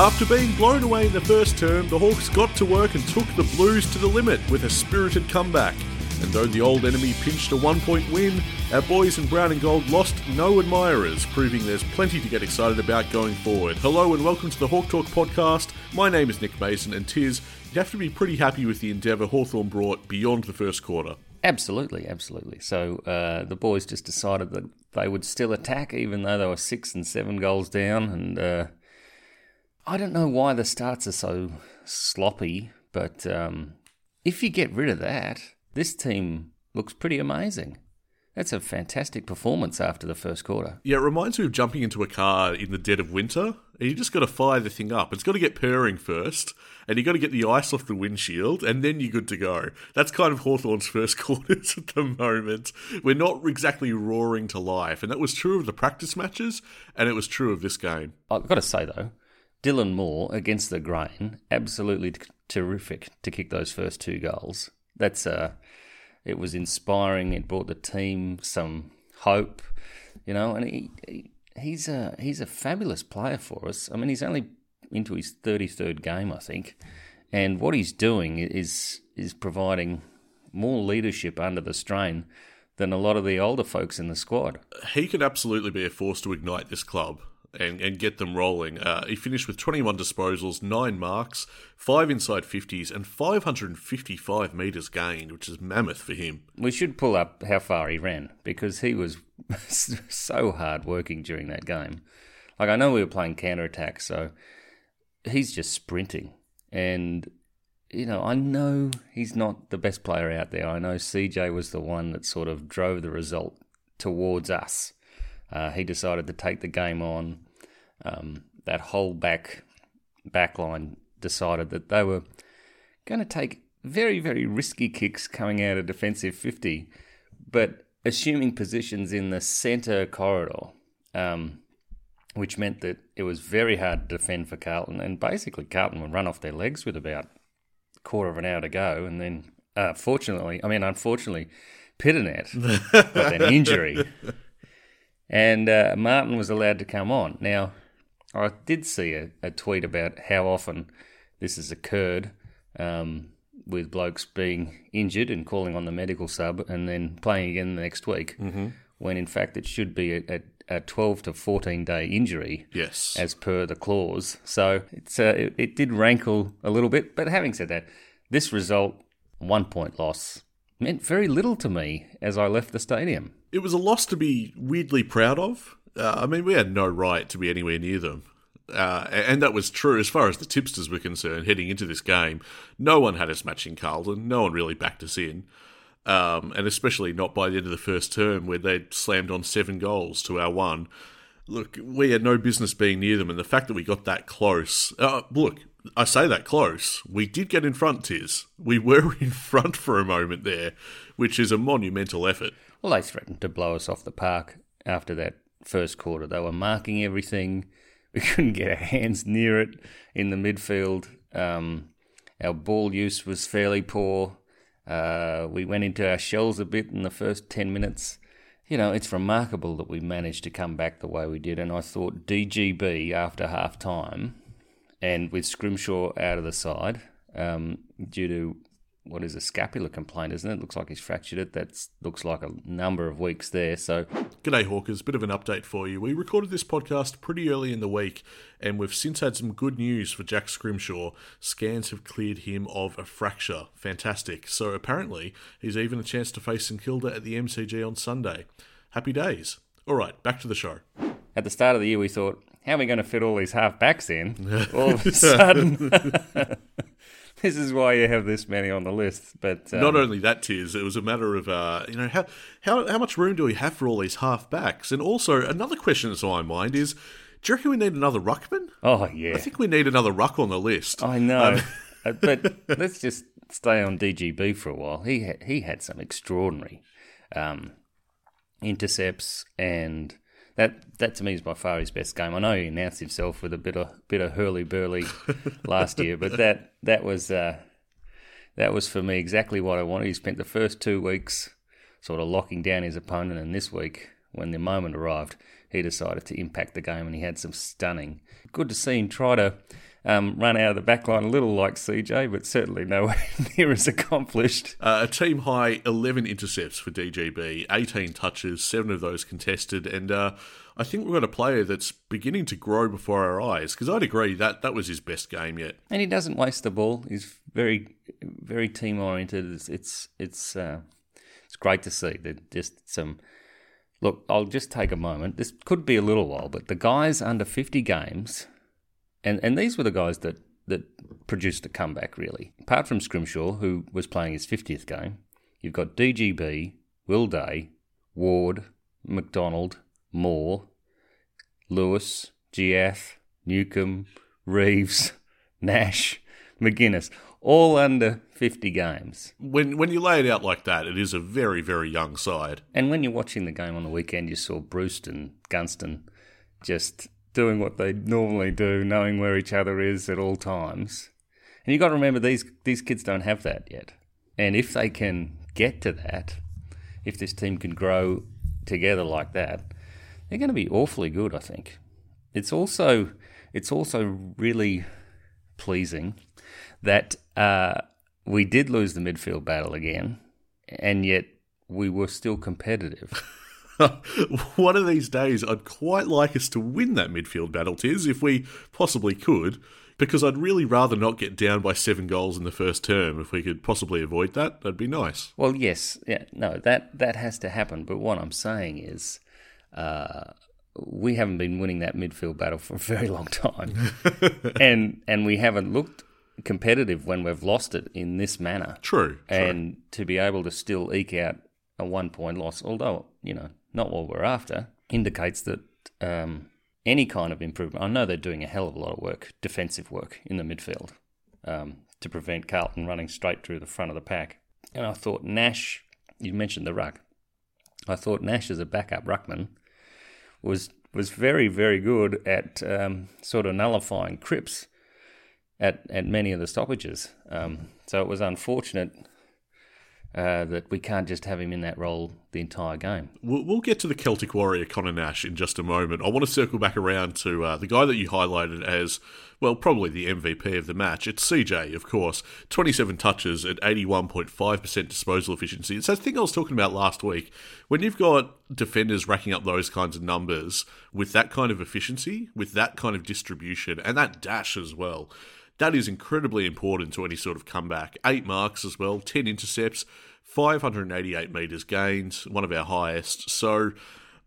After being blown away in the first term, the Hawks got to work and took the Blues to the limit with a spirited comeback. And though the old enemy pinched a one point win, our boys in brown and gold lost no admirers, proving there's plenty to get excited about going forward. Hello and welcome to the Hawk Talk podcast. My name is Nick Mason, and Tiz, you'd have to be pretty happy with the endeavour Hawthorn brought beyond the first quarter. Absolutely, absolutely. So uh, the boys just decided that they would still attack, even though they were six and seven goals down. And uh, I don't know why the starts are so sloppy, but um, if you get rid of that, this team looks pretty amazing. That's a fantastic performance after the first quarter. Yeah, it reminds me of jumping into a car in the dead of winter. You just got to fire the thing up. It's got to get purring first, and you got to get the ice off the windshield, and then you're good to go. That's kind of Hawthorn's first quarters at the moment. We're not exactly roaring to life, and that was true of the practice matches, and it was true of this game. I've got to say, though, Dylan Moore against the grain, absolutely t- terrific to kick those first two goals. That's uh, it was inspiring. It brought the team some hope, you know. And he, he he's a he's a fabulous player for us. I mean, he's only into his thirty third game, I think, and what he's doing is is providing more leadership under the strain than a lot of the older folks in the squad. He could absolutely be a force to ignite this club and, and get them rolling. Uh, he finished with 21 disposals, 9 marks, 5 inside 50s, and 555 metres gained, which is mammoth for him. We should pull up how far he ran because he was so hard working during that game. Like, I know we were playing counter attack, so he's just sprinting. And, you know, I know he's not the best player out there. I know CJ was the one that sort of drove the result towards us. Uh, he decided to take the game on. Um, that whole back back line decided that they were going to take very, very risky kicks coming out of defensive 50, but assuming positions in the centre corridor, um, which meant that it was very hard to defend for Carlton. And basically, Carlton would run off their legs with about a quarter of an hour to go. And then, uh, fortunately, I mean, unfortunately, Pittonet got an injury and uh, Martin was allowed to come on. Now, I did see a, a tweet about how often this has occurred um, with blokes being injured and calling on the medical sub and then playing again the next week, mm-hmm. when in fact it should be a, a, a, 12 to 14 day injury. Yes. As per the clause. So it's uh, it, it did rankle a little bit. But having said that, this result, one point loss, meant very little to me as I left the stadium. It was a loss to be weirdly proud of. Uh, I mean, we had no right to be anywhere near them. Uh, and that was true as far as the tipsters were concerned heading into this game. No one had us matching Carlton. No one really backed us in. Um, and especially not by the end of the first term where they slammed on seven goals to our one. Look, we had no business being near them, and the fact that we got that close. Uh, look, I say that close. We did get in front, Tiz. We were in front for a moment there, which is a monumental effort. Well, they threatened to blow us off the park after that first quarter. They were marking everything. We couldn't get our hands near it in the midfield. Um, our ball use was fairly poor. Uh, we went into our shells a bit in the first 10 minutes. You know, it's remarkable that we managed to come back the way we did. And I thought DGB after half time and with Scrimshaw out of the side um, due to what is a scapular complaint, isn't it? Looks like he's fractured it. That looks like a number of weeks there. So, g'day Hawkers. Bit of an update for you. We recorded this podcast pretty early in the week, and we've since had some good news for Jack Scrimshaw. Scans have cleared him of a fracture. Fantastic. So apparently, he's even a chance to face St Kilda at the MCG on Sunday. Happy days. All right, back to the show. At the start of the year, we thought how are we going to fit all these half backs in? All of a sudden, this is why you have this many on the list. But um, not only that, Tiz, it was a matter of uh, you know how how how much room do we have for all these half backs? And also another question that's on my mind is. Do you reckon we need another ruckman? Oh yeah, I think we need another ruck on the list. I know, um, uh, but let's just stay on DGB for a while. He had, he had some extraordinary um, intercepts and that that to me is by far his best game. I know he announced himself with a bit of bit of hurly burly last year, but that that was uh, that was for me exactly what I wanted. He spent the first two weeks sort of locking down his opponent, and this week, when the moment arrived, he decided to impact the game, and he had some stunning. Good to see him try to um, run out of the back line a little like CJ, but certainly nowhere near as accomplished. Uh, a team high 11 intercepts for DGB, 18 touches, seven of those contested, and uh, I think we've got a player that's beginning to grow before our eyes. Because I'd agree that that was his best game yet. And he doesn't waste the ball. He's very, very team oriented. It's it's it's, uh, it's great to see that just some. Look, I'll just take a moment. This could be a little while, but the guys under 50 games, and, and these were the guys that, that produced the comeback, really. Apart from Scrimshaw, who was playing his 50th game, you've got DGB, Will Day, Ward, MacDonald, Moore, Lewis, Jiath, Newcombe, Reeves, Nash, Maginness, all under 50 games. When when you lay it out like that, it is a very very young side. And when you're watching the game on the weekend, you saw Breust and Gunston just doing what they normally do, knowing where each other is at all times. And you've got to remember these these kids don't have that yet. And if they can get to that, if this team can grow together like that, they're going to be awfully good. I think. It's also it's also really pleasing that uh, we did lose the midfield battle again, and yet we were still competitive. One of these days, I'd quite like us to win that midfield battle, Tiz, if we possibly could, because I'd really rather not get down by seven goals in the first term. If we could possibly avoid that, that'd be nice. Well, yes, yeah, no, that that has to happen. But what I'm saying is, uh, we haven't been winning that midfield battle for a very long time, and and we haven't looked competitive when we've lost it in this manner. True, true. And to be able to still eke out a one point loss, although you know not what we're after, indicates that um, any kind of improvement. I know they're doing a hell of a lot of work, defensive work in the midfield, um, to prevent Carlton running straight through the front of the pack. And I thought Nash, you mentioned the ruck. I thought Nash as a backup ruckman was was very very good at um, sort of nullifying Cripps at at many of the stoppages. Um, so it was unfortunate uh, that we can't just have him in that role the entire game. We'll, we'll get to the Celtic Warrior Conor Nash in just a moment. I want to circle back around to uh, the guy that you highlighted as, well, probably the MVP of the match. It's CJ, of course. 27 touches at 81.5% disposal efficiency. It's that thing I was talking about last week. When you've got defenders racking up those kinds of numbers with that kind of efficiency, with that kind of distribution, and that dash as well that is incredibly important to any sort of comeback. Eight marks as well, 10 intercepts, 588 metres gained, one of our highest. So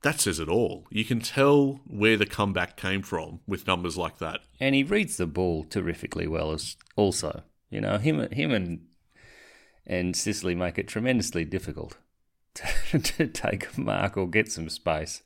that says it all. You can tell where the comeback came from with numbers like that. And he reads the ball terrifically well as also. You know, him him and and Sicily make it tremendously difficult to, to take a mark or get some space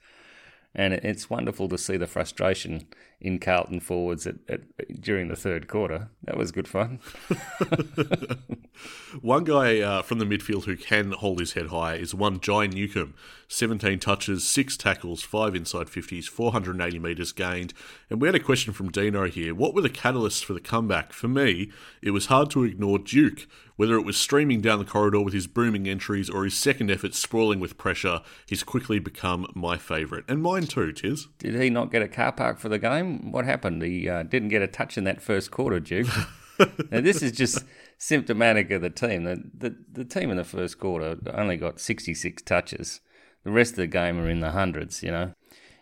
and it's wonderful to see the frustration in Carlton forwards at, at, during the third quarter. That was good fun. one guy uh, from the midfield who can hold his head high is one Jai Newcombe. 17 touches, 6 tackles, 5 inside 50s, 480 metres gained. And we had a question from Dino here. What were the catalysts for the comeback? For me, it was hard to ignore Duke. Whether it was streaming down the corridor with his booming entries or his second effort sprawling with pressure, he's quickly become my favourite. And mine too, Tiz. Did he not get a car park for the game? What happened? He uh, didn't get a touch in that first quarter, Duke. now, this is just symptomatic of the team. The, the, the team in the first quarter only got 66 touches. The rest of the game are in the hundreds, you know.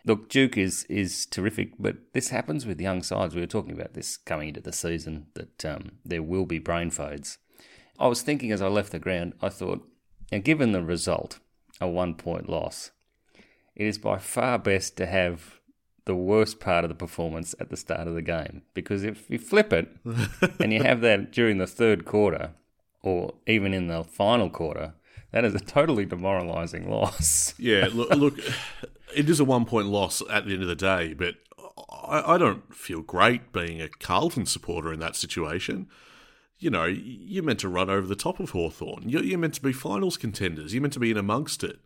Look, Duke is is terrific, but this happens with young sides. We were talking about this coming into the season that um, there will be brain fades. I was thinking as I left the ground, I thought, and given the result, a one point loss, it is by far best to have the worst part of the performance at the start of the game. Because if you flip it and you have that during the third quarter or even in the final quarter, that is a totally demoralising loss. yeah, look, look, it is a one point loss at the end of the day, but I, I don't feel great being a Carlton supporter in that situation you know, you're meant to run over the top of Hawthorn. You're, you're, meant to be finals contenders. You're meant to be in amongst it.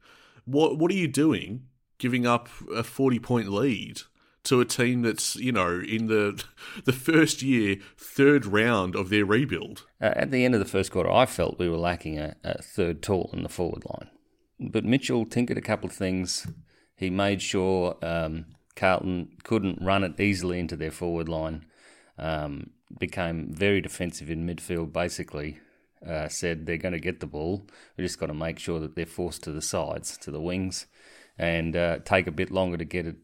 What What are you doing, giving up a forty point lead to a team that's you know in the the first year, third round of their rebuild? Uh, at the end of the first quarter, I felt we were lacking a, a third tall in the forward line, but Mitchell tinkered a couple of things. He made sure um, Carlton couldn't run it easily into their forward line. um, became very defensive in midfield. Basically, uh, said they're going to get the ball. We just got to make sure that they're forced to the sides, to the wings, and uh, take a bit longer to get it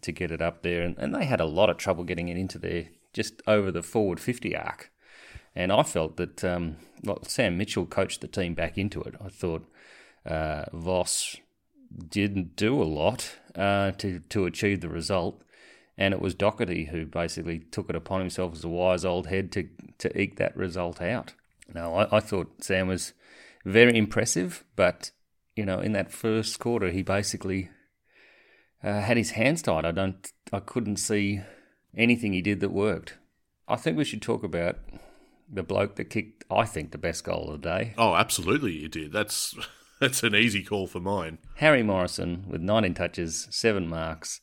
to get it up there. And, and they had a lot of trouble getting it into there, just over the forward fifty arc. And I felt that um, well, Sam Mitchell coached the team back into it. I thought uh, Voss didn't do a lot uh, to to achieve the result, and it was Docherty who basically took it upon himself as a wise old head to to eke that result out. Now I, I thought Sam was very impressive, but you know, in that first quarter, he basically uh, had his hands tied. I don't, I couldn't see anything he did that worked. I think we should talk about the bloke that kicked, I think, the best goal of the day. Oh, absolutely, you did. That's that's an easy call for mine. Harry Morrison with 19 touches, seven marks.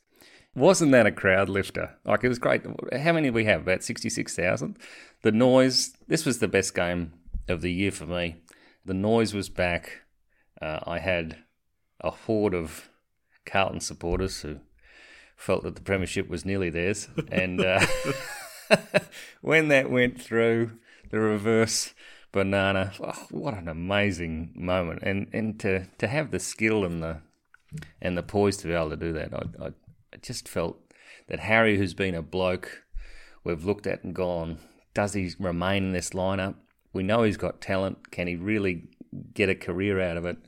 Wasn't that a crowd lifter? Like it was great. How many did we have? About 66,000. The noise. This was the best game of the year for me. The noise was back. Uh, I had a horde of Carlton supporters who felt that the premiership was nearly theirs, and uh, when that went through, the reverse banana. Oh, what an amazing moment! And and to to have the skill and the and the poise to be able to do that, I, I, I just felt that Harry, who's been a bloke we've looked at and gone, does he remain in this lineup? We know he's got talent. Can he really get a career out of it?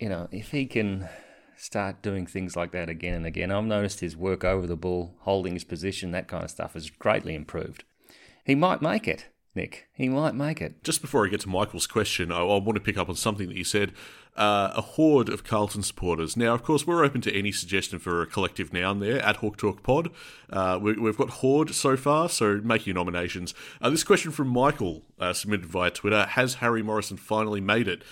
You know, if he can start doing things like that again and again, I've noticed his work over the ball, holding his position, that kind of stuff has greatly improved. He might make it. Nick. He might make it. Just before I get to Michael's question, I, I want to pick up on something that you said. Uh, a horde of Carlton supporters. Now, of course, we're open to any suggestion for a collective noun there at Hawk Talk Pod. Uh, we, have got horde so far, so make your nominations. Uh, this question from Michael, uh, submitted via Twitter: Has Harry Morrison finally made it?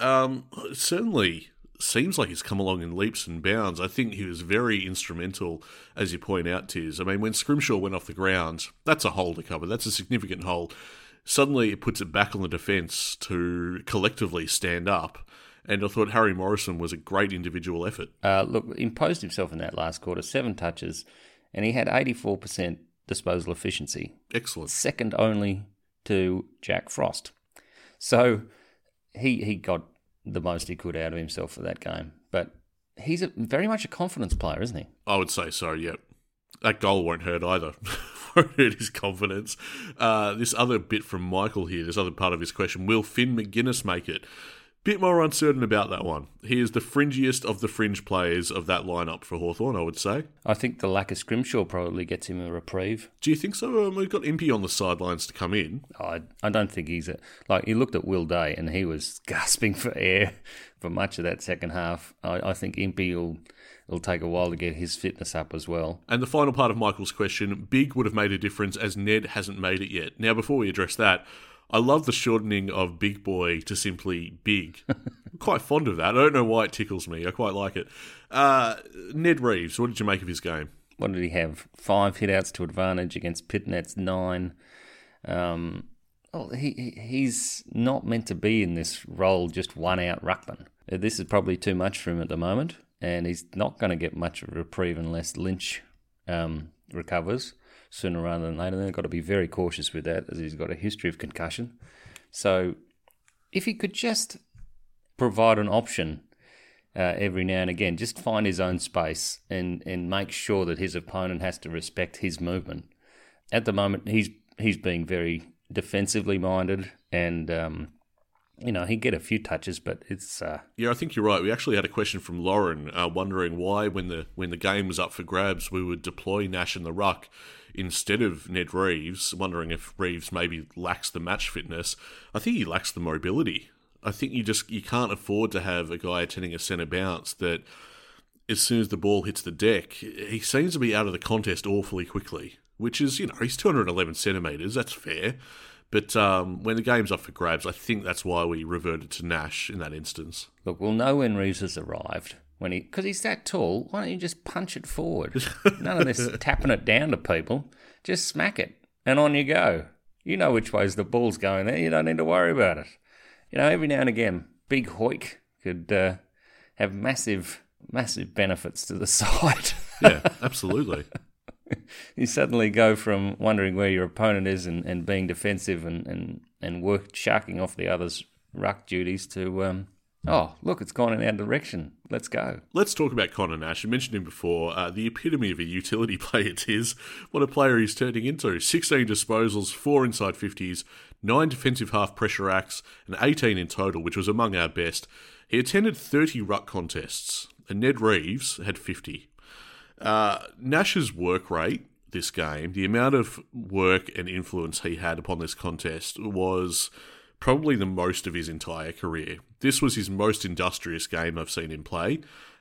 Um, certainly seems like he's come along in leaps and bounds. I think he was very instrumental, as you point out, Tiz. I mean, when Scrimshaw went off the ground, that's a hole to cover. That's a significant hole. Suddenly, it puts it back on the defence to collectively stand up. And I thought Harry Morrison was a great individual effort. Uh, look, imposed himself in that last quarter, seven touches, and he had 84% disposal efficiency. Excellent. Second only to Jack Frost. So he he got the most he could out of himself for that game. But he's a, very much a confidence player, isn't he? I would say so, yeah. That goal won't hurt either. won't hurt his confidence. Uh, this other bit from Michael here, this other part of his question Will Finn Maginness make it? Bit more uncertain about that one. He is the fringiest of the fringe players of that lineup for Hawthorn, I would say. I think the lack of Scrimshaw probably gets him a reprieve. Do you think so? Um, we've got Impey on the sidelines to come in. I, I don't think he's a. Like, you looked at Will Day and he was gasping for air for much of that second half. I, I think Impey will. It'll take a while to get his fitness up as well. And the final part of Michael's question Big would have made a difference as Ned hasn't made it yet. Now, before we address that, I love the shortening of Big Boy to simply Big. quite fond of that. I don't know why it tickles me. I quite like it. Uh, Ned Reeves, what did you make of his game? What did he have? Five hitouts to advantage against Pittonet's nine. Um, oh, he he's not meant to be in this role just one out ruckman. This is probably too much for him at the moment, and he's not going to get much reprieve unless Lynch um, recovers sooner rather than later. They've got to be very cautious with that as he's got a history of concussion. So if he could just provide an option uh, every now and again, just find his own space and, and make sure that his opponent has to respect his movement. At the moment, he's he's being very defensively minded and um, you know, he'd get a few touches, but it's. Uh... Yeah, I think you're right. We actually had a question from Lauren uh, wondering why, when the when the game was up for grabs, we would deploy Nash in the ruck instead of Ned Reeves, wondering if Reeves maybe lacks the match fitness. I think he lacks the mobility. I think you just you can't afford to have a guy attending a centre bounce that as soon as the ball hits the deck, he seems to be out of the contest awfully quickly. Which is, you know, he's 211 centimetres. That's fair. But um, when the game's up for grabs, I think that's why we reverted to Nash in that instance. Look, we'll know when Reeves has arrived when he because he's that tall. Why don't you just punch it forward? None of this tapping it down to people. Just smack it, and on you go. You know which way's the ball's going there. You don't need to worry about it. You know, every now and again, big hoik could uh, have massive, massive benefits to the side. yeah, absolutely. you suddenly go from wondering where your opponent is and, and being defensive and, and, and work sharking off the other's ruck duties to um, oh look it's gone in our direction let's go Let's talk about Conor Nash. You mentioned him before. Uh, the epitome of a utility player, it is. What a player he's turning into. 16 disposals, 4 inside 50s, 9 defensive half pressure acts, and 18 in total, which was among our best. He attended 30 ruck contests, and Ned Reeves had 50. Uh, Nash's work rate this game, the amount of work and influence he had upon this contest was probably the most of his entire career. This was his most industrious game I've seen him play,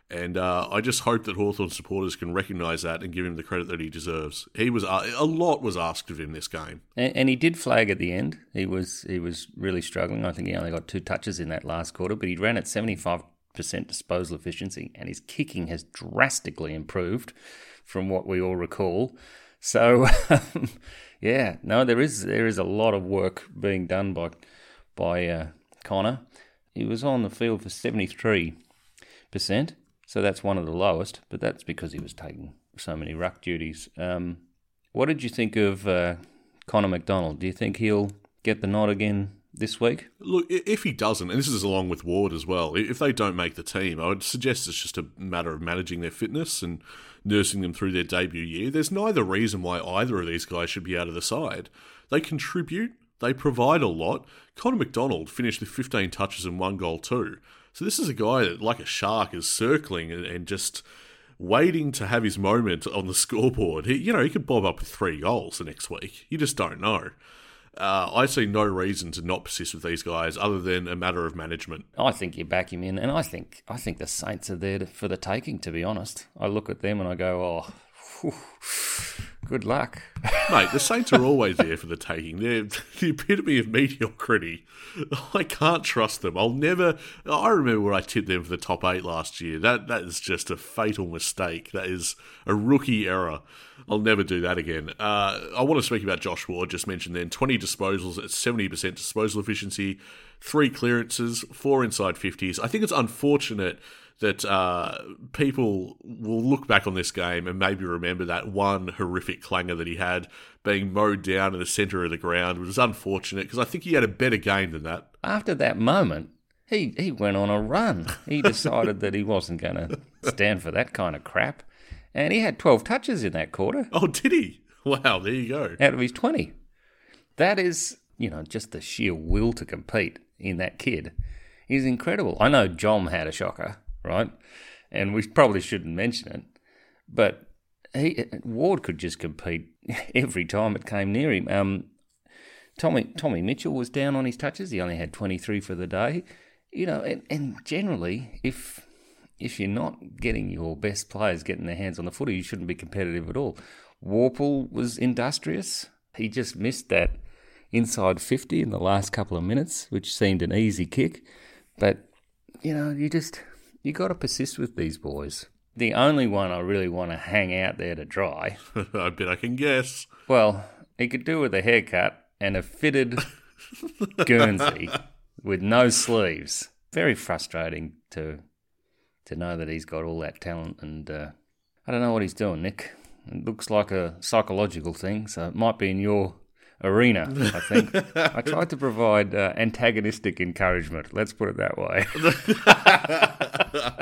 and uh, I just hope that Hawthorn supporters can recognise that and give him the credit that he deserves. He was uh, a lot was asked of him this game. and, and he did flag at the end he was he was really struggling I think he only got two touches in that last quarter but he ran at 75 percent disposal efficiency, and his kicking has drastically improved from what we all recall. So, yeah, no, there is there is a lot of work being done by by uh, Conor. He was on the field for seventy three percent, so that's one of the lowest. But that's because he was taking so many ruck duties. Um, what did you think of uh, Connor MacDonald? Do you think he'll get the nod again this week? Look, if he doesn't, and this is along with Ward as well, if they don't make the team, I would suggest it's just a matter of managing their fitness and nursing them through their debut year. There's neither reason why either of these guys should be out of the side. They contribute, they provide a lot. Connor MacDonald finished with 15 touches and one goal too. So this is a guy that, like a shark, is circling and, just waiting to have his moment on the scoreboard. He, you know, he could bob up with three goals the next week. You just don't know. Uh, I see no reason to not persist with these guys other than a matter of management. I think you back him in, and I think I think the Saints are there to, for the taking. To be honest, I look at them and I go, "Oh, whew, good luck." Mate, the Saints are always there for the taking. They're the epitome of mediocrity. I can't trust them. I'll never. I remember when I tipped them for the top eight last year. That that is just a fatal mistake. That is a rookie error. I'll never do that again. Uh, I want to speak about Josh Ward. Just mentioned then, twenty disposals at seventy percent disposal efficiency, three clearances, four inside fifties. I think it's unfortunate that uh, people will look back on this game and maybe remember that one horrific clanger that he had being mowed down in the centre of the ground. It was unfortunate because I think he had a better game than that. After that moment, he he went on a run. He decided that he wasn't going to stand for that kind of crap, and he had twelve touches in that quarter Oh, did he? Wow, there you go. out of his twenty. That is, you know, just the sheer will to compete in that kid is incredible. I know Jom had a shocker, right? And we probably shouldn't mention it, but he Ward could just compete every time it came near him. Um, Tommy Tommy Mitchell was down on his touches. He only had twenty three for the day. You know, and, and generally, if if you're not getting your best players getting their hands on the footy, you shouldn't be competitive at all. Worpel was industrious. He just missed that inside 50 in the last couple of minutes, which seemed an easy kick. But, you know, you just, you got to persist with these boys. The only one I really want to hang out there to dry, I bet I can guess. well, he could do with a haircut and a fitted Guernsey with no sleeves. Very frustrating to to know that he's got all that talent and uh, I don't know what he's doing, Nick. It looks like a psychological thing, so it might be in your arena, I think. I tried to provide uh, antagonistic encouragement, let's put it that way.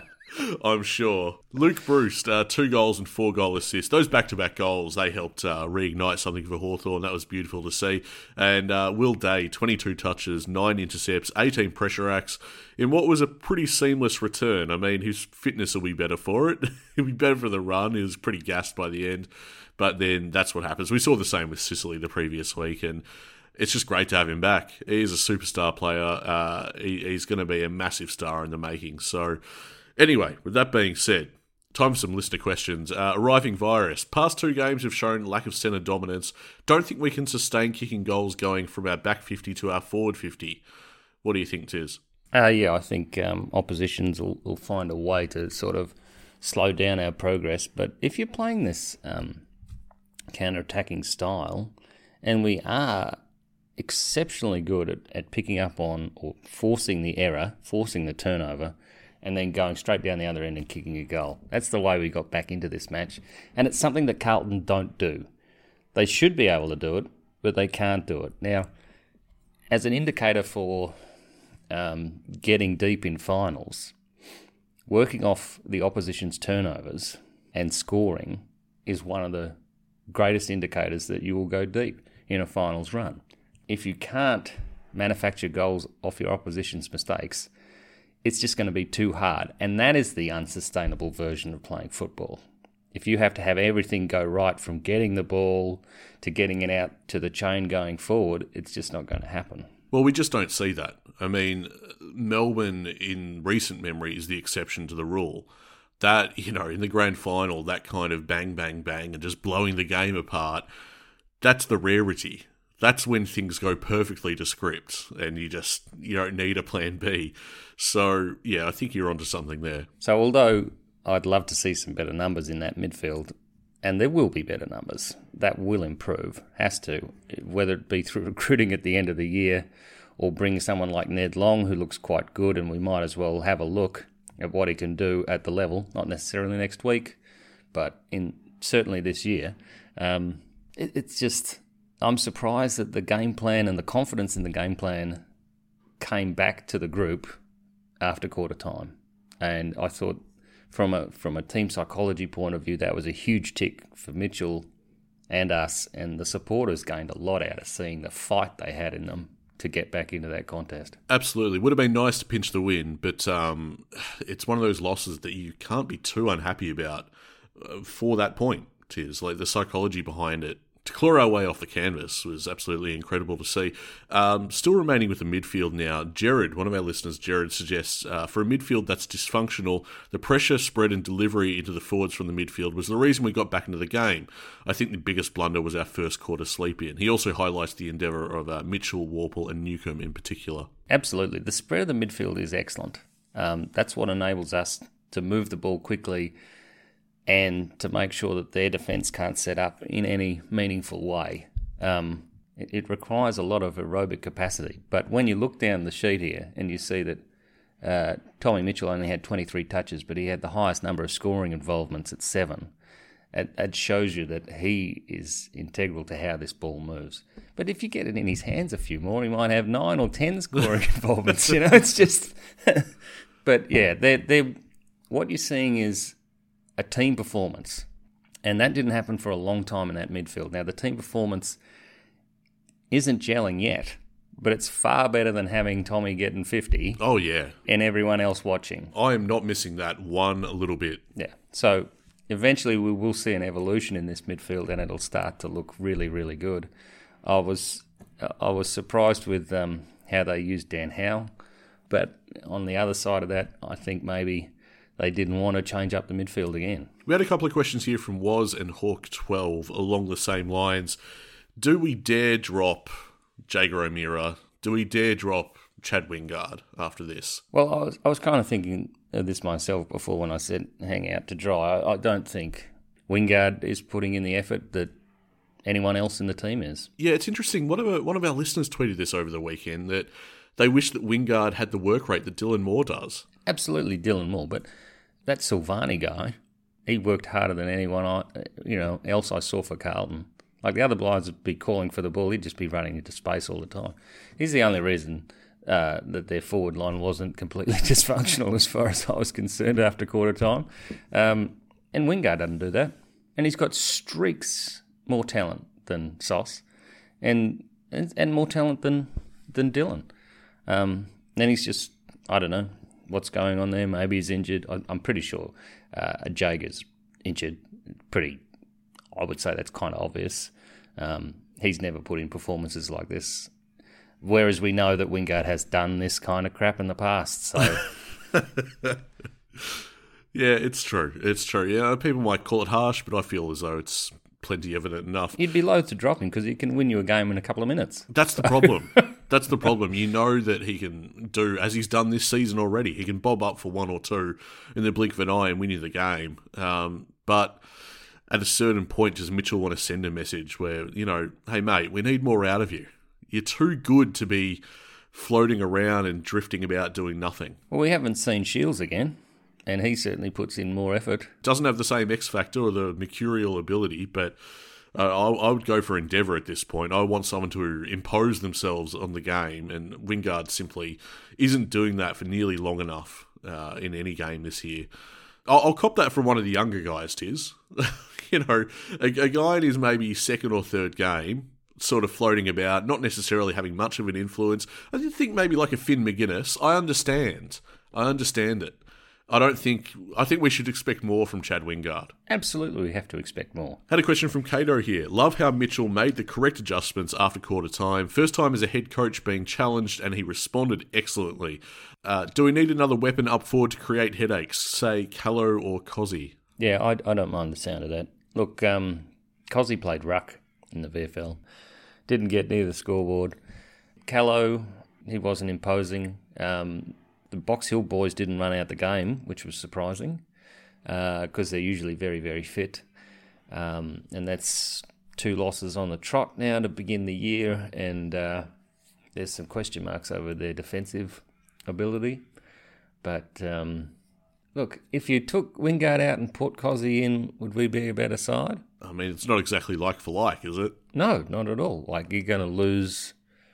I'm sure. Luke Breust, uh, two goals and four goal assists. Those back to back goals, they helped uh, reignite something for Hawthorn. That was beautiful to see. And uh, Will Day, 22 touches, nine intercepts, 18 pressure acts in what was a pretty seamless return. I mean, his fitness will be better for it. He'll be better for the run. He was pretty gassed by the end. But then that's what happens. We saw the same with Sicily the previous week. And it's just great to have him back. He is a superstar player. Uh, he, he's going to be a massive star in the making. So, anyway, with that being said, time for some listener questions. Uh, arriving virus. Past two games have shown lack of centre dominance. Don't think we can sustain kicking goals going from our back 50 to our forward 50. What do you think, Tiz? Uh, yeah, I think um, oppositions will, will find a way to sort of slow down our progress. But if you're playing this um, counter-attacking style, and we are exceptionally good at, at picking up on or forcing the error, forcing the turnover, and then going straight down the other end and kicking a goal. That's the way we got back into this match. And it's something that Carlton don't do. They should be able to do it, but they can't do it. Now, as an indicator for um, getting deep in finals, working off the opposition's turnovers and scoring is one of the greatest indicators that you will go deep in a finals run. If you can't manufacture goals off your opposition's mistakes, it's just going to be too hard. And that is the unsustainable version of playing football. If you have to have everything go right from getting the ball to getting it out to the chain going forward, it's just not going to happen. Well, we just don't see that. I mean, Melbourne in recent memory is the exception to the rule. That, you know, in the grand final, that kind of bang, bang, bang, and just blowing the game apart, that's the rarity. That's when things go perfectly to script and you just, you don't need a plan B. So, yeah, I think you're onto something there. So, although I'd love to see some better numbers in that midfield, and there will be better numbers, that will improve, has to, whether it be through recruiting at the end of the year or bring someone like Ned Long, who looks quite good, and we might as well have a look at what he can do at the level, not necessarily next week, but in certainly this year. Um, it, it's just, I'm surprised that the game plan and the confidence in the game plan came back to the group after quarter time. And I thought, from a from a team psychology point of view, that was a huge tick for Mitchell and us, and the supporters gained a lot out of seeing the fight they had in them to get back into that contest. Absolutely. Would have been nice to pinch the win, but um, it's one of those losses that you can't be too unhappy about uh, for that point. Tiz like the psychology behind it to claw our way off the canvas was absolutely incredible to see. Um, still remaining with the midfield now, Jared, one of our listeners, Jared suggests uh, for a midfield that's dysfunctional, the pressure, spread, and delivery into the forwards from the midfield was the reason we got back into the game. I think the biggest blunder was our first quarter sleep in. He also highlights the endeavour of uh, Mitchell, Worpel, and Newcombe in particular. Absolutely. The spread of the midfield is excellent. Um, that's what enables us to move the ball quickly and to make sure that their defence can't set up in any meaningful way. Um, it, it, requires a lot of aerobic capacity. But when you look down the sheet here and you see that uh, Tommy Mitchell only had 23 touches, but he had the highest number of scoring involvements at seven. It, it shows you that he is integral to how this ball moves. But if you get it in his hands a few more, he might have nine or ten scoring involvements. You know, it's just. but yeah, they're, they're, what you're seeing is a team performance. And that didn't happen for a long time in that midfield. Now, the team performance isn't gelling yet, but it's far better than having Tommy getting 50. Oh, yeah. And everyone else watching. I am not missing that one little bit. Yeah. So eventually we will see an evolution in this midfield and it'll start to look really, really good. I was I was surprised with um, how they used Dan Howe, but on the other side of that, I think maybe they didn't want to change up the midfield again. We had a couple of questions here from Was and Hawk12 along the same lines. Do we dare drop Jaeger O'Meara? Do we dare drop Chad Wingard after this? Well, I was, I was kind of thinking of this myself before when I said hang out to dry. I, I don't think Wingard is putting in the effort that anyone else in the team is. Yeah, it's interesting. One of our, one of our listeners tweeted this over the weekend that they wish that Wingard had the work rate that Dylan Moore does. Absolutely, Dylan Moore, but that Silvagni guy, he worked harder than anyone I, you know, else I saw for Carlton. Like the other blokes would be calling for the ball, he'd just be running into space all the time. He's the only reason uh, that their forward line wasn't completely dysfunctional as far as I was concerned after quarter time. Um, and Wingard doesn't do that. And he's got streaks more talent than Sauce and, and, and more talent than, than Dylan. Um, then he's just, I don't know, what's going on there. Maybe he's injured. I'm pretty sure uh, Jaeger's injured. Pretty, I would say that's kind of obvious. Um, he's never put in performances like this. Whereas we know that Wingard has done this kind of crap in the past. So. yeah, it's true. It's true. Yeah, people might call it harsh, but I feel as though it's plenty evident enough. You'd be loath to drop him because he can win you a game in a couple of minutes. That's the problem. That's the problem. You know that he can do, as he's done this season already, he can bob up for one or two in the blink of an eye and win you the game. Um, but at a certain point, does Mitchell want to send a message where, you know, hey, mate, we need more out of you? You're too good to be floating around and drifting about doing nothing. Well, we haven't seen Shields again, and he certainly puts in more effort. Doesn't have the same X factor or the mercurial ability, but uh, I, I, would go for Endeavour at this point. I want someone to impose themselves on the game, and Wingard simply isn't doing that for nearly long enough uh, in any game this year. I'll, I'll, cop that from one of the younger guys, Tiz. you know, a, a guy in his maybe second or third game sort of floating about, not necessarily having much of an influence. I think maybe like a Finn Maginness. I understand. I understand it. I don't think. I think we should expect more from Chad Wingard. Absolutely, we have to expect more. Had a question from Cato here. Love how Mitchell made the correct adjustments after quarter time. First time as a head coach being challenged, and he responded excellently. Uh, do we need another weapon up forward to create headaches? Say Callow or Cozzy? Yeah, I, I don't mind the sound of that. Look, um, Cozzy played ruck in the VFL. Didn't get near the scoreboard. Callow, he wasn't imposing. Um, the Box Hill boys didn't run out the game, which was surprising because uh, they're usually very, very fit. Um, and that's two losses on the trot now to begin the year, and uh, there's some question marks over their defensive ability. But um, look, if you took Wingard out and put Cozzy in, would we be a better side? I mean, it's not exactly like for like, is it? No, not at all. Like you're going to lose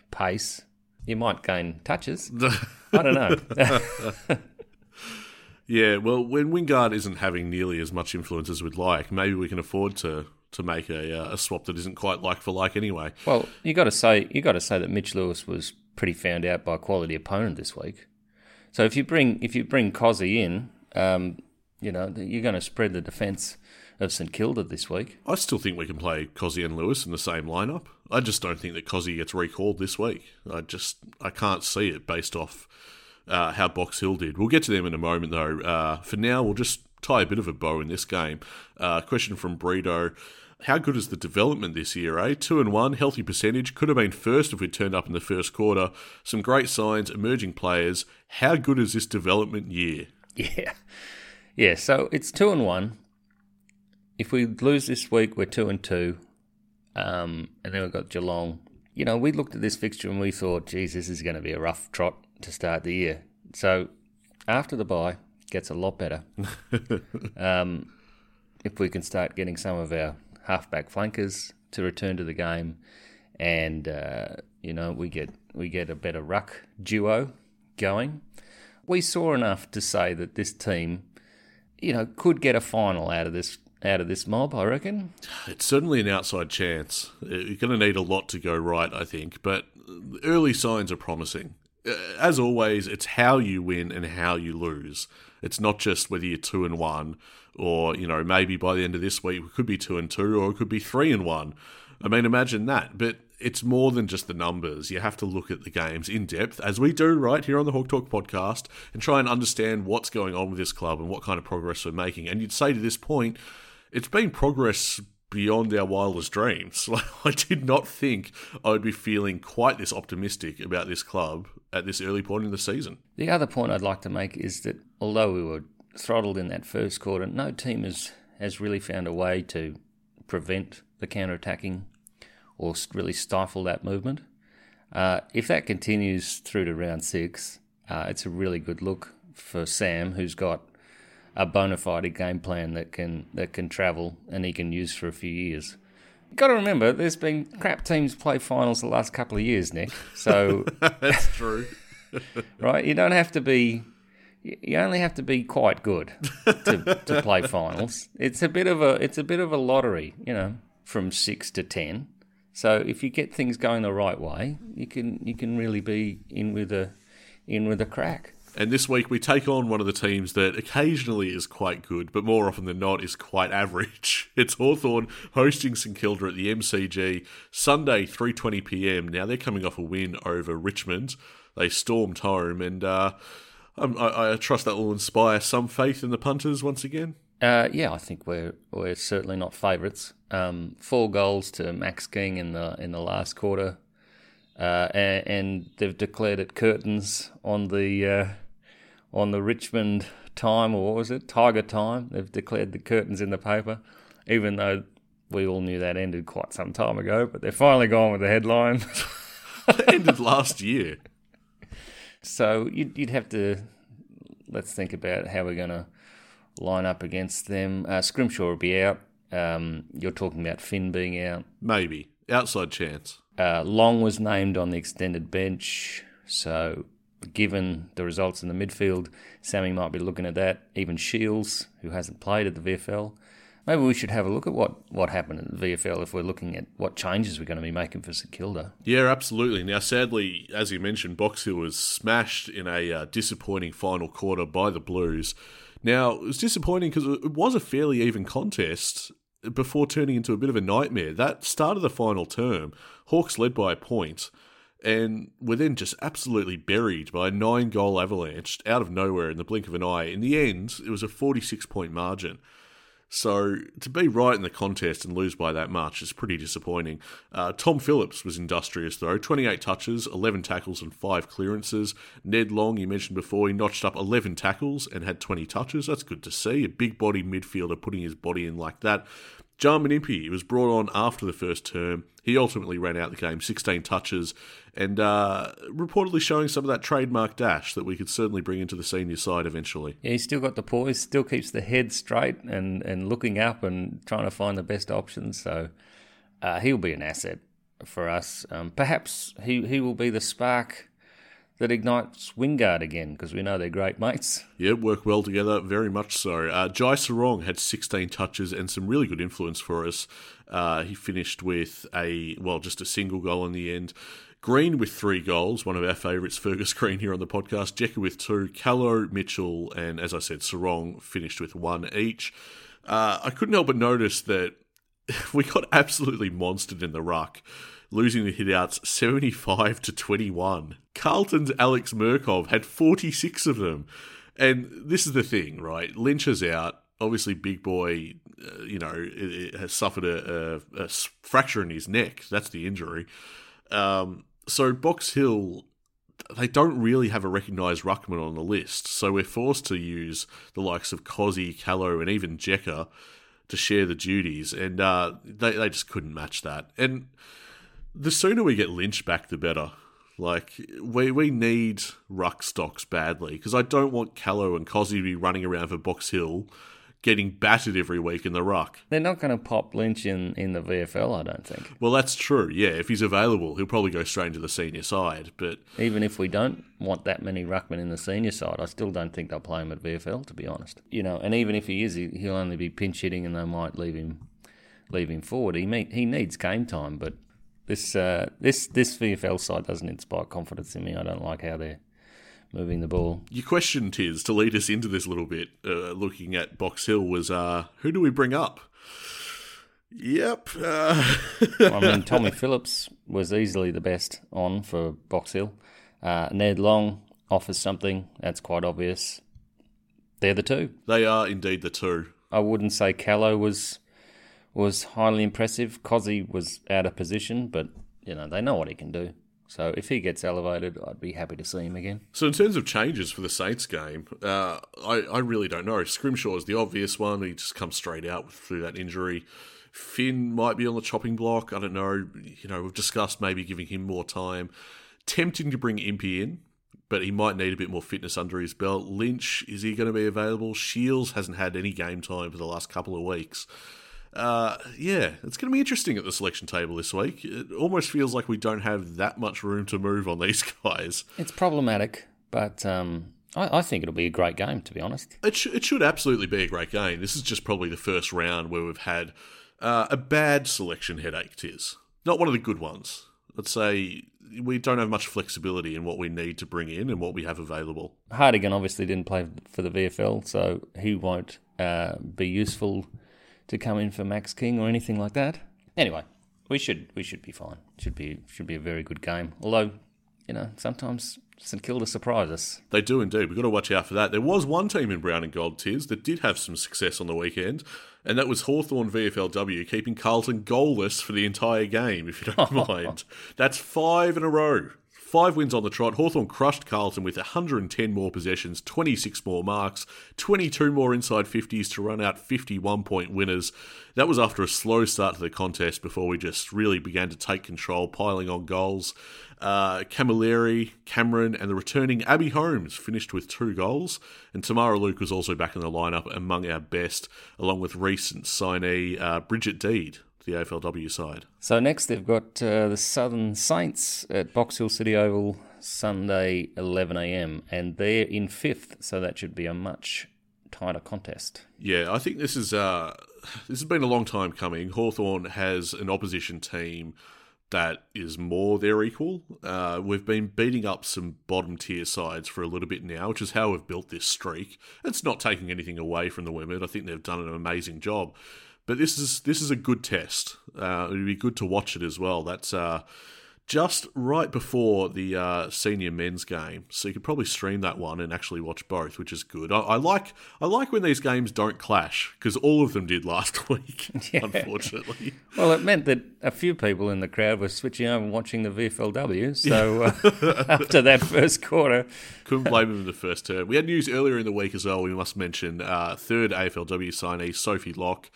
pace. You might gain touches. I don't know. yeah, well, when Wingard isn't having nearly as much influence as we'd like, maybe we can afford to to make a, uh, a swap that isn't quite like for like anyway. Well, you got to say you got to say that Mitch Lewis was pretty found out by a quality opponent this week. So if you bring if you bring Cozzy in, um, you know you're going to spread the defence of St Kilda this week. I still think we can play Cozzy and Lewis in the same lineup. I just don't think that Cozzy gets recalled this week. I just I can't see it based off uh, how Box Hill did. We'll get to them in a moment though. Uh, for now, we'll just tie a bit of a bow in this game. Uh, question from Bredo. How good is the development this year, eh? Two and one, healthy percentage. Could have been first if we turned up in the first quarter. Some great signs, emerging players. How good is this development year? Yeah. Yeah, so it's two and one if we lose this week, we're two and two, um, and then we've got Geelong. You know, we looked at this fixture and we thought, geez, this is going to be a rough trot to start the year. So after the bye, gets a lot better. um, if we can start getting some of our halfback flankers to return to the game, and uh, you know we get we get a better ruck duo going, we saw enough to say that this team, you know, could get a final out of this out of this mob, I reckon. It's certainly an outside chance. You're going to need a lot to go right, I think, but early signs are promising. Uh, as always, it's how you win and how you lose. It's not just whether you're two and one, or you know maybe by the end of this week we could be two and two, or it could be three and one. I mean, imagine that. But it's more than just the numbers. You have to look at the games in depth, as we do right here on the Hawk Talk podcast, and try and understand what's going on with this club and what kind of progress we're making. And you'd say to this point, it's been progress beyond our wildest dreams. I did not think I would be feeling quite this optimistic about this club at this early point in the season. The other point I'd like to make is that although we were throttled in that first quarter, no team has, has really found a way to prevent the counter attacking or really stifle that movement. Uh, if that continues through to round six, uh, it's a really good look for Sam, who's got a bona fide game plan that can that can travel and he can use for a few years. You've got to remember, there's been crap teams play finals the last couple of years, Nick. So that's true, right? You don't have to be. You only have to be quite good to, to play finals. It's a bit of a it's a bit of a lottery, you know, from six to ten. So if you get things going the right way, you can you can really be in with a in with a crack. And this week we take on one of the teams that occasionally is quite good, but more often than not is quite average. It's Hawthorn hosting St Kilda at the MCG Sunday 3:20 p.m. Now they're coming off a win over Richmond. They stormed home, and uh, I, I, trust that will inspire some faith in the punters once again. Uh, yeah, I think we're we're certainly not favourites. Um, four goals to Max King in the in the last quarter, uh, and, and, they've declared it curtains on the uh, on the Richmond time, or what was it, Tiger time. They've declared the curtains in the paper, even though we all knew that ended quite some time ago. But they're finally gone with the headline. it ended last year. So you'd, you'd have to let's think about how we're going to line up against them. Uh, Scrimshaw will be out. Um, you're talking about Finn being out. Maybe outside chance. Uh, Long was named on the extended bench, so given the results in the midfield, Sammy might be looking at that. Even Shields, who hasn't played at the VFL, maybe we should have a look at what, what happened at the VFL if we're looking at what changes we're going to be making for St Kilda. Yeah, absolutely. Now, sadly, as you mentioned, Box Hill was smashed in a uh, disappointing final quarter by the Blues. Now, it was disappointing because it was a fairly even contest before turning into a bit of a nightmare. That start of the final term, Hawks led by a point and were then just absolutely buried by a nine goal avalanche out of nowhere in the blink of an eye. In the end, it was a 46 point margin. So to be right in the contest and lose by that much is pretty disappointing. Uh, Tom Phillips was industrious though, 28 touches, 11 tackles, and 5 clearances. Ned Long, you mentioned before, he notched up 11 tackles and had 20 touches. That's good to see. A big body midfielder putting his body in like that. Jarman Impey was brought on after the first term. He ultimately ran out the game, 16 touches, and uh, reportedly showing some of that trademark dash that we could certainly bring into the senior side eventually. Yeah, he's still got the poise, still keeps the head straight and, and looking up and trying to find the best options. So uh, he'll be an asset for us. Um, perhaps he, he will be the spark that ignites Wingard again because we know they're great mates. Yeah, work well together, very much so. Uh, Jai Serong had 16 touches and some really good influence for us. Uh, he finished with a, well, just a single goal in the end. Greene with three goals, one of our favourites, Fergus Greene here on the podcast. Jeka with two, Callow, Mitchell, and as I said, Serong finished with one each. Uh, I couldn't help but notice that we got absolutely monstered in the ruck losing the hitouts 75 to 21. Carlton's Alex Mirkov had 46 of them. And this is the thing, right? Lynch is out. Obviously, Big Boy, uh, you know, it, it has suffered a, a, a, fracture in his neck. That's the injury. Um, so Box Hill, they don't really have a recognised ruckman on the list. So we're forced to use the likes of Cozzy, Callow, and even Jeka to share the duties. And uh, they, they just couldn't match that. And the sooner we get Lynch back, the better. Like we we need ruck stocks badly because I don't want Callow and Cozzy to be running around for Box Hill, getting battered every week in the ruck. They're not going to pop Lynch in in the VFL, I don't think. Well, that's true. Yeah, if he's available, he'll probably go straight into the senior side. But even if we don't want that many ruckmen in the senior side, I still don't think they'll play him at VFL. To be honest, you know, and even if he is, he'll only be pinch hitting, and they might leave him leave him forward. He may, he needs game time, but this uh, this this VFL side doesn't inspire confidence in me. I don't like how they're moving the ball. Your question, Tiz, to lead us into this little bit, uh, looking at Box Hill, was uh, who do we bring up? Yep. Uh... I mean, Tommy Phillips was easily the best on for Box Hill. Uh, Ned Long offers something that's quite obvious. They're the two. They are indeed the two. I wouldn't say Callow was was highly impressive. Cozzy was out of position, but you know they know what he can do. So if he gets elevated, I'd be happy to see him again. So in terms of changes for the Saints game, uh, I, I really don't know. Scrimshaw is the obvious one. He just comes straight out through that injury. Finn might be on the chopping block. I don't know. You know, we've discussed maybe giving him more time. Tempting to bring Impey in, but he might need a bit more fitness under his belt. Lynch, is he going to be available? Shields hasn't had any game time for the last couple of weeks uh, yeah, it's going to be interesting at the selection table this week. It almost feels like we don't have that much room to move on these guys. It's problematic, but um, I, I, think it'll be a great game, to be honest. It, sh- it should absolutely be a great game. This is just probably the first round where we've had uh, a bad selection headache, Tiz. Not one of the good ones. Let's say we don't have much flexibility in what we need to bring in and what we have available. Hartigan obviously didn't play for the VFL, so he won't uh, be useful to come in for Max King or anything like that. Anyway, we should we should be fine. Should be should be a very good game. Although, you know, sometimes St Kilda surprise us. They do indeed. We've got to watch out for that. There was one team in brown and gold tiers that did have some success on the weekend, and that was Hawthorn VFLW, keeping Carlton goalless for the entire game, if you don't mind. That's five in a row. Five wins on the trot. Hawthorn crushed Carlton with 110 more possessions, 26 more marks, 22 more inside 50s to run out 51 point winners. That was after a slow start to the contest before we just really began to take control, piling on goals. Uh, Camilleri, Cameron, and the returning Abby Holmes finished with two goals. And Tamara Luke was also back in the lineup among our best, along with recent signee uh, Bridget Deed, the AFLW side. So next they've got uh, the Southern Saints at Box Hill City Oval Sunday 11am, and they're in fifth, so that should be a much tighter contest. Yeah, I think this is uh, this has been a long time coming. Hawthorn has an opposition team that is more their equal. Uh, we've been beating up some bottom tier sides for a little bit now, which is how we've built this streak. It's not taking anything away from the women. I think they've done an amazing job. But this is this is a good test. Uh, it'd be good to watch it as well. That's uh, just right before the uh, senior men's game, so you could probably stream that one and actually watch both, which is good. I, I like I like when these games don't clash because all of them did last week, yeah. unfortunately. Well, it meant that a few people in the crowd were switching over and watching the VFLW. So uh, after that first quarter, couldn't blame them in the first term. We had news earlier in the week as well. We must mention uh, third AFLW signee Sophie Locke.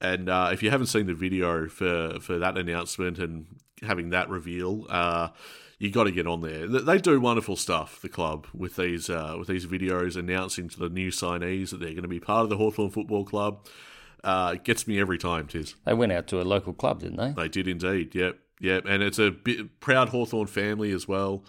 And uh, if you haven't seen the video for, for that announcement and having that reveal. Uh, you got to get on there. They do wonderful stuff. The club with these uh, with these videos announcing to the new signees that they're going to be part of the Hawthorn Football Club. Uh, it gets me every time, Tiz. They went out to a local club, didn't they? They did indeed. Yep, yep. And it's a bit, proud Hawthorn family as well.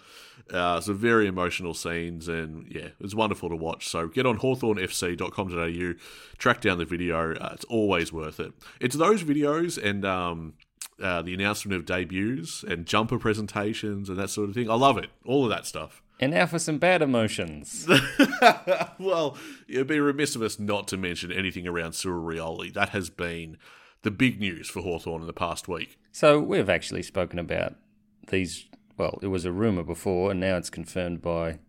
Uh, some very emotional scenes, and yeah, it's wonderful to watch. So get on hawthornfc.com.au, track down the video. Uh, it's always worth it. It's those videos and um, uh, the announcement of debuts and jumper presentations and that sort of thing. I love it. All of that stuff. And now for some bad emotions. well, it'd be remiss of us not to mention anything around Cyril Rioli. That has been the big news for Hawthorn in the past week. So we've actually spoken about these. Well, it was a rumour before, and now it's confirmed by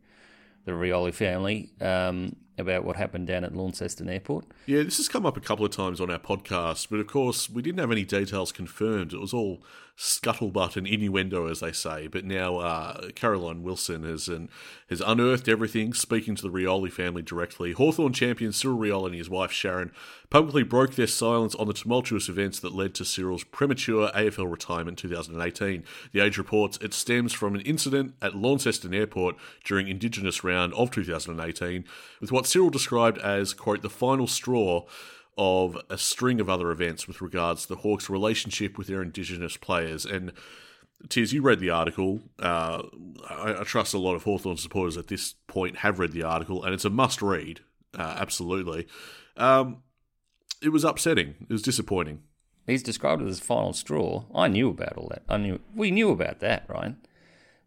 the Rioli family. Um, about what happened down at Launceston Airport. Yeah, this has come up a couple of times on our podcast, but of course, we didn't have any details confirmed. It was all scuttlebutt and innuendo, as they say. But now uh, Caroline Wilson has and has unearthed everything, speaking to the Rioli family directly. Hawthorn champion Cyril Rioli and his wife Sharon publicly broke their silence on the tumultuous events that led to Cyril's premature AFL retirement in 2018. The Age reports it stems from an incident at Launceston Airport during Indigenous round of 2018, with what Cyril described as, quote, the final straw of a string of other events with regards to the Hawks' relationship with their Indigenous players. And Tiz, you read the article. Uh, I, I, trust a lot of Hawthorn supporters at this point have read the article, and it's a must read, uh, absolutely. Um, it was upsetting. It was disappointing. He's described it as final straw. I knew about all that. I knew we knew about that, right?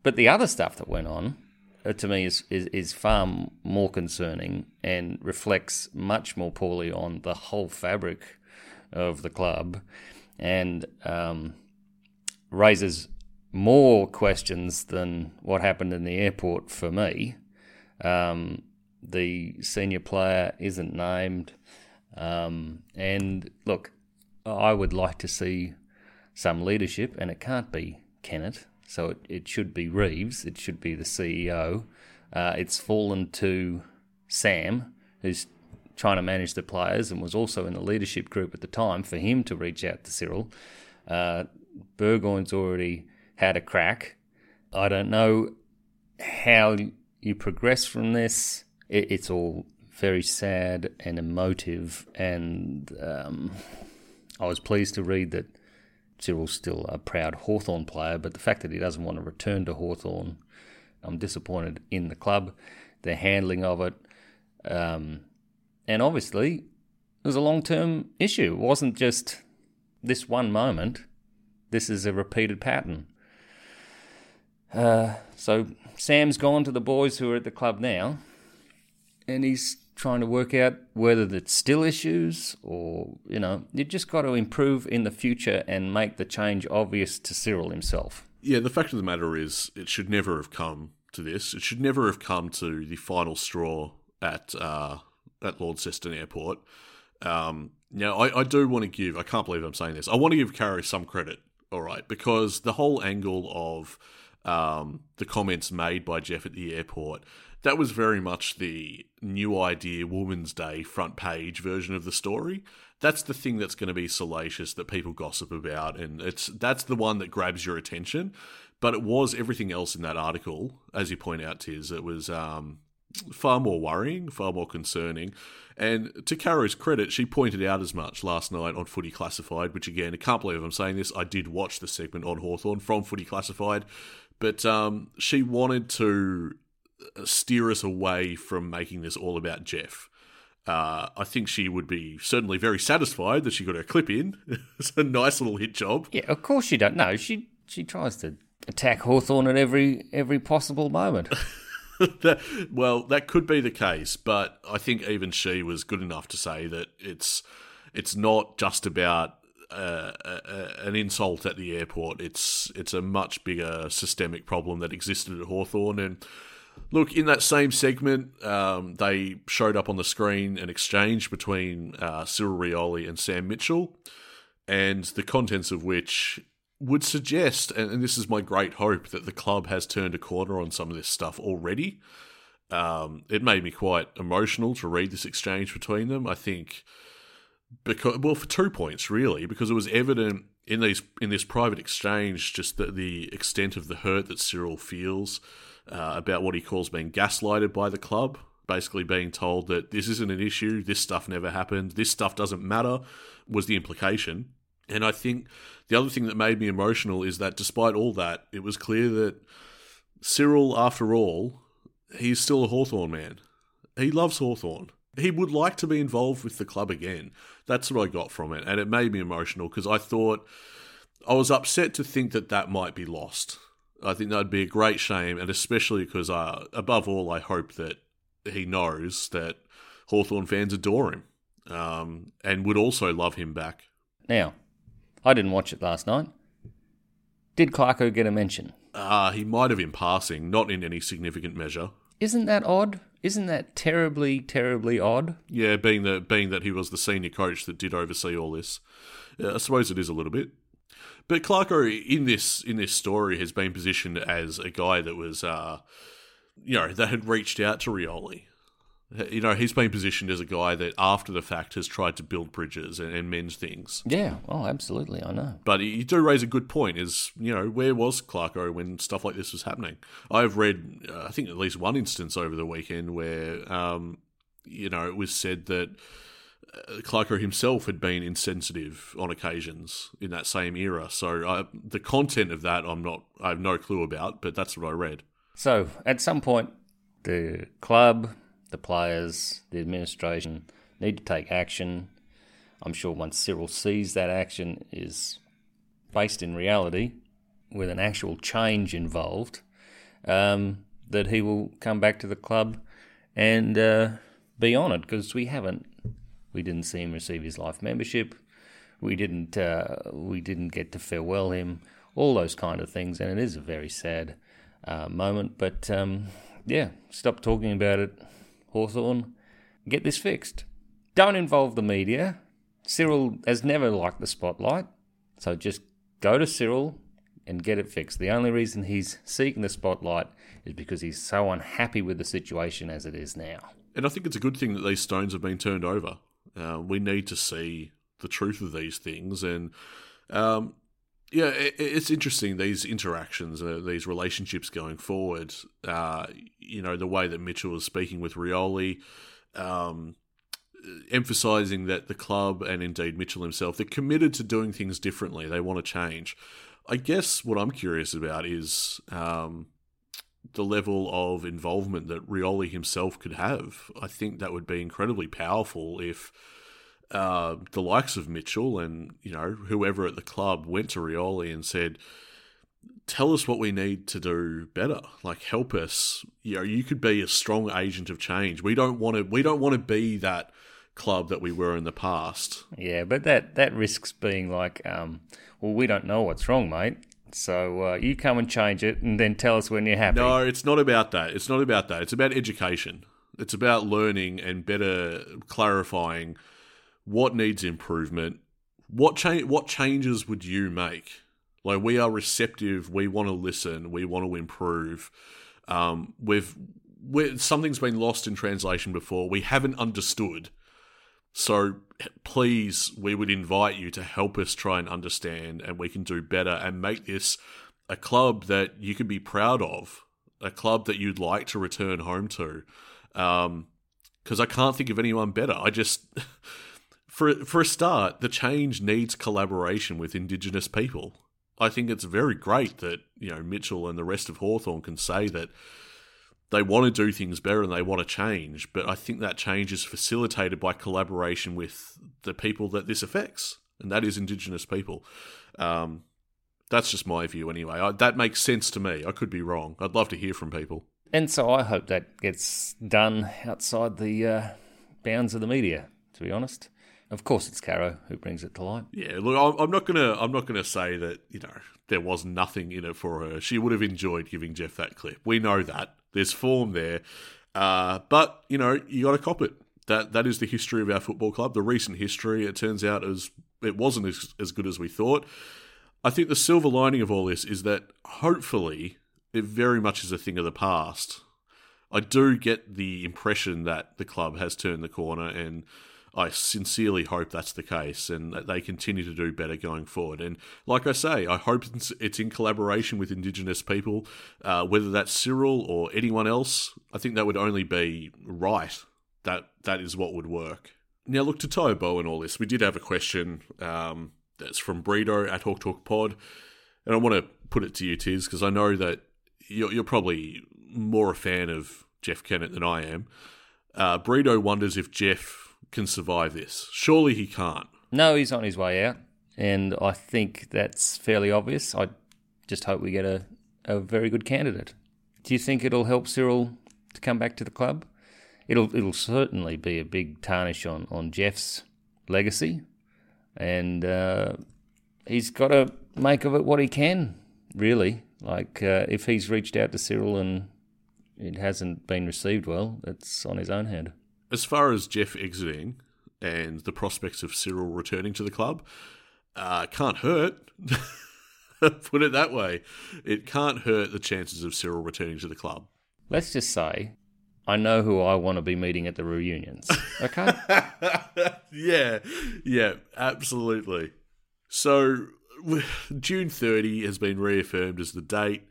But the other stuff that went on, to me is, is, is far more concerning and reflects much more poorly on the whole fabric of the club and um, raises more questions than what happened in the airport for me. Um, the senior player isn't named. Um, and look, I would like to see some leadership, and it can't be Kennett. So it, it should be Reeves, it should be the CEO. Uh, it's fallen to Sam, who's trying to manage the players and was also in the leadership group at the time, for him to reach out to Cyril. Uh, Burgoyne's already had a crack. I don't know how you progress from this. It, it's all very sad and emotive, and um, I was pleased to read that Cyril's still a proud Hawthorn player, but the fact that he doesn't want to return to Hawthorn, I'm disappointed in the club, the handling of it. Um, and obviously, it was a long term issue. It wasn't just this one moment, this is a repeated pattern. Uh, so Sam's gone to the boys who are at the club now, and he's trying to work out whether it's still issues or, you know, you just got to improve in the future and make the change obvious to Cyril himself. Yeah, the fact of the matter is, it should never have come to this. It should never have come to the final straw at uh, at Launceston Airport. Um, now, I, I do want to give, I can't believe I'm saying this, I want to give Carey some credit, all right, because the whole angle of um, the comments made by Jeff at the airport, that was very much the new idea Woman's Day front page version of the story. That's the thing that's going to be salacious that people gossip about, and it's that's the one that grabs your attention. But it was everything else in that article, as you point out, Tiz. It was um, far more worrying, far more concerning. And to Caro's credit, she pointed out as much last night on Footy Classified, which again, I can't believe I'm saying this. I did watch the segment on Hawthorn from Footy Classified, but um, she wanted to steer us away from making this all about Jeff. Uh, I think she would be certainly very satisfied that she got her clip in. it's a nice little hit job. Yeah, of course she don't. No, she she tries to attack Hawthorn at every every possible moment. that, well, that could be the case, but I think even she was good enough to say that it's it's not just about uh, a, an insult at the airport. It's it's a much bigger systemic problem that existed at Hawthorn. And look, in that same segment, um, they showed up on the screen an exchange between uh, Cyril Rioli and Sam Mitchell, and the contents of which would suggest, and this is my great hope, that the club has turned a corner on some of this stuff already. Um, it made me quite emotional to read this exchange between them. I think because well, for two points really, because it was evident in these in this private exchange just the, the extent of the hurt that Cyril feels uh, about what he calls being gaslighted by the club. Basically, being told that this isn't an issue, this stuff never happened, this stuff doesn't matter, was the implication. And I think the other thing that made me emotional is that despite all that, it was clear that Cyril, after all, he's still a Hawthorn man. He loves Hawthorn. He would like to be involved with the club again. That's what I got from it. And it made me emotional because I thought I was upset to think that that might be lost. I think that'd be a great shame. And especially because, uh, above all, I hope that he knows that Hawthorn fans adore him um, and would also love him back. Now, I didn't watch it last night. Did Clarko get a mention? Uh, he might have in passing, not in any significant measure. Isn't that odd? Isn't that terribly, terribly odd? Yeah, being that being that he was the senior coach that did oversee all this, uh, I suppose it is a little bit. But Clarko in this in this story has been positioned as a guy that was, uh, you know, that had reached out to Rioli you know, he's been positioned as a guy that after the fact has tried to build bridges and, and mend things. Yeah, oh, absolutely, I know. But you do raise a good point is, you know, where was Clarko when stuff like this was happening? I've read, uh, I think, at least one instance over the weekend where, um, you know, it was said that Clarko himself had been insensitive on occasions in that same era. So uh, the content of that, I'm not, I have no clue about, but that's what I read. So at some point, the club the players, the administration need to take action. I'm sure once Cyril sees that action is based in reality, with an actual change involved, um, that he will come back to the club and uh, be honoured because we haven't, we didn't see him receive his life membership, we didn't, uh, we didn't get to farewell him, all those kind of things, and it is a very sad uh, moment. But um, yeah, stop talking about it Hawthorn, get this fixed. Don't involve the media. Cyril has never liked the spotlight, so just go to Cyril and get it fixed. The only reason he's seeking the spotlight is because he's so unhappy with the situation as it is now. And I think it's a good thing that these stones have been turned over. Uh, we need to see the truth of these things, and um, yeah, it, it's interesting these interactions, uh, these relationships going forward. Uh, you know, the way that Mitchell was speaking with Rioli, um, emphasizing that the club and indeed Mitchell himself, they're committed to doing things differently. They want to change. I guess what I'm curious about is um, the level of involvement that Rioli himself could have. I think that would be incredibly powerful if uh, the likes of Mitchell and you know whoever at the club went to Rioli and said, "Tell us what we need to do better. Like help us. You know, you could be a strong agent of change. We don't want to. We don't want to be that." club that we were in the past. Yeah, but that that risks being like, um, well, we don't know what's wrong, mate. So uh, you come and change it, and then tell us when you're happy. No, it's not about that. It's not about that. It's about education. It's about learning and better clarifying what needs improvement? What change? What changes would you make? Like we are receptive. We want to listen. We want to improve. Um, we've we something's been lost in translation before. We haven't understood. So please, we would invite you to help us try and understand, and we can do better and make this a club that you can be proud of, a club that you'd like to return home to. Um, because I can't think of anyone better. I just, for for a start, the change needs collaboration with Indigenous people. I think it's very great that you know Mitchell and the rest of Hawthorn can say that they want to do things better and they want to change. But I think that change is facilitated by collaboration with the people that this affects, and that is Indigenous people. Um, that's just my view, anyway. I, that makes sense to me. I could be wrong. I'd love to hear from people. And so I hope that gets done outside the uh, bounds of the media. To be honest, of course, it's Caro who brings it to light. Yeah, look, I'm not gonna, I'm not gonna say that you know there was nothing in it for her. She would have enjoyed giving Jeff that clip. We know that there's form there, uh, but you know you got to cop it. That that is the history of our football club. The recent history. It turns out as it wasn't as, as good as we thought. I think the silver lining of all this is that hopefully it very much is a thing of the past. I do get the impression that the club has turned the corner, and I sincerely hope that's the case and that they continue to do better going forward. And like I say, I hope it's in collaboration with Indigenous people, uh, whether that's Cyril or anyone else. I think that would only be right. That that is what would work. Now, look to tie a bow in all this. We did have a question um, that's from Bredo at Hawk Talk Pod, and I want to put it to you, Tiz, because I know that you're, you're probably more a fan of Jeff Kennett than I am. Uh, Bredo wonders if Jeff can survive this. Surely he can't. No, he's on his way out, and I think that's fairly obvious. I just hope we get a, a very good candidate. Do you think it'll help Cyril to come back to the club? It'll it'll certainly be a big tarnish on, on Jeff's legacy, and uh, he's got to make of it what he can. Really, like uh, if he's reached out to Cyril and it hasn't been received well, it's on his own head. As far as Jeff exiting and the prospects of Cyril returning to the club, uh, can't hurt. Put it that way. It can't hurt the chances of Cyril returning to the club. Let's just say I know who I want to be meeting at the reunions. Okay? yeah, yeah, absolutely. So June 30 has been reaffirmed as the date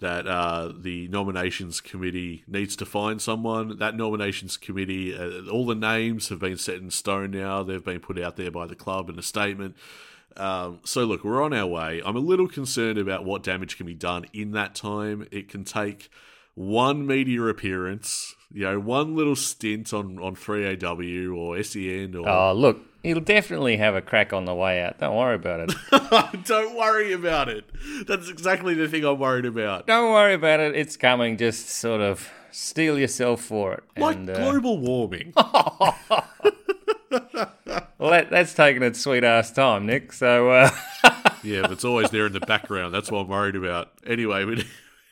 that uh, the nominations committee needs to find someone. That nominations committee, uh, all the names have been set in stone now. They've been put out there by the club in a statement. Um, so, look, we're on our way. I'm a little concerned about what damage can be done in that time. It can take one media appearance, you know, one little stint on, on 3AW or SEN or. Oh, look, he'll definitely have a crack on the way out. Don't worry about it. Don't worry about it. That's exactly the thing I'm worried about. Don't worry about it. It's coming. Just sort of steel yourself for it. Like and, uh... global warming. well, that, that's taking its sweet ass time, Nick. So. Uh... yeah, but it's always there in the background. That's what I'm worried about. Anyway, we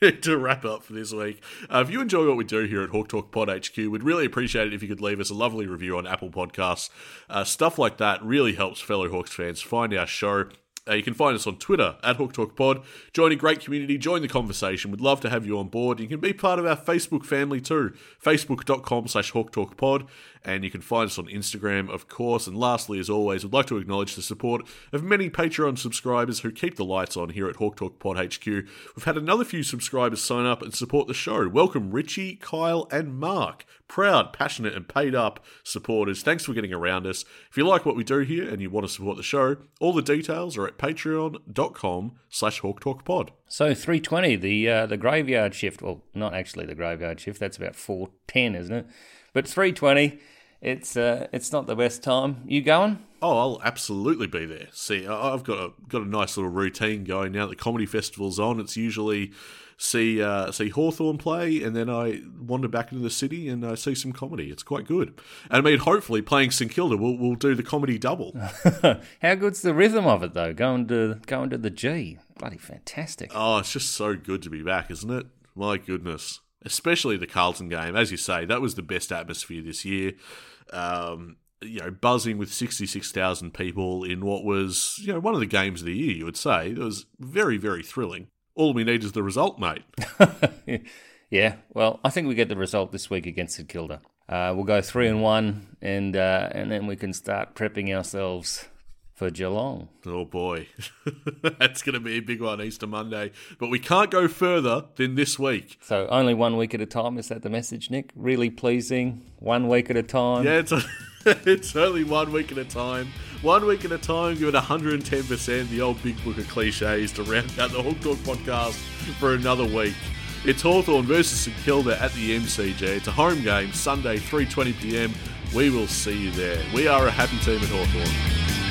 to wrap up for this week. Uh, if you enjoy what we do here at Hawk Talk Pod HQ, we'd really appreciate it if you could leave us a lovely review on Apple Podcasts. Uh, stuff like that really helps fellow Hawks fans find our show uh, you can find us on Twitter at Hawk Talk Pod. Join a great community, join the conversation. We'd love to have you on board. You can be part of our Facebook family too, facebook.com slash Hawk Talk Pod. And you can find us on Instagram, of course. And lastly, as always, we'd like to acknowledge the support of many Patreon subscribers who keep the lights on here at Hawk Talk Pod HQ. We've had another few subscribers sign up and support the show. Welcome, Richie, Kyle, and Mark. Proud, passionate, and paid up supporters. Thanks for getting around us. If you like what we do here and you want to support the show, all the details are at patreon.com slash hawktalkpod. So 320, the uh, the graveyard shift. Well, not actually the graveyard shift. That's about 410, isn't it? But 320 it's uh, it's not the best time. You going? Oh, I'll absolutely be there. See, I've got a got a nice little routine going now. The comedy festival's on. It's usually see uh, see Hawthorn play, and then I wander back into the city and I see some comedy. It's quite good. And I mean, hopefully, playing St Kilda, we'll we'll do the comedy double. How good's the rhythm of it though? Going to going to the G, bloody fantastic. Oh, it's just so good to be back, isn't it? My goodness, especially the Carlton game. As you say, that was the best atmosphere this year. Um, you know, buzzing with 66,000 people in what was, you know, one of the games of the year, you would say. It was very, very thrilling. All we need is the result, mate. yeah, well, I think we get the result this week against St Kilda. Uh, we'll go three and one, and uh, and then we can start prepping ourselves for Geelong. Oh boy, that's going to be a big one Easter Monday. But we can't go further than this week. So only one week at a time. Is that the message, Nick? Really pleasing. One week at a time. Yeah, it's a, it's only one week at a time. One week at a time. Give it 110 percent. The old big book of cliches to round out the Hawk Talk podcast for another week. It's Hawthorn versus St Kilda at the MCG. It's a home game, Sunday, 3.20pm. We will see you there. We are a happy team at Hawthorn.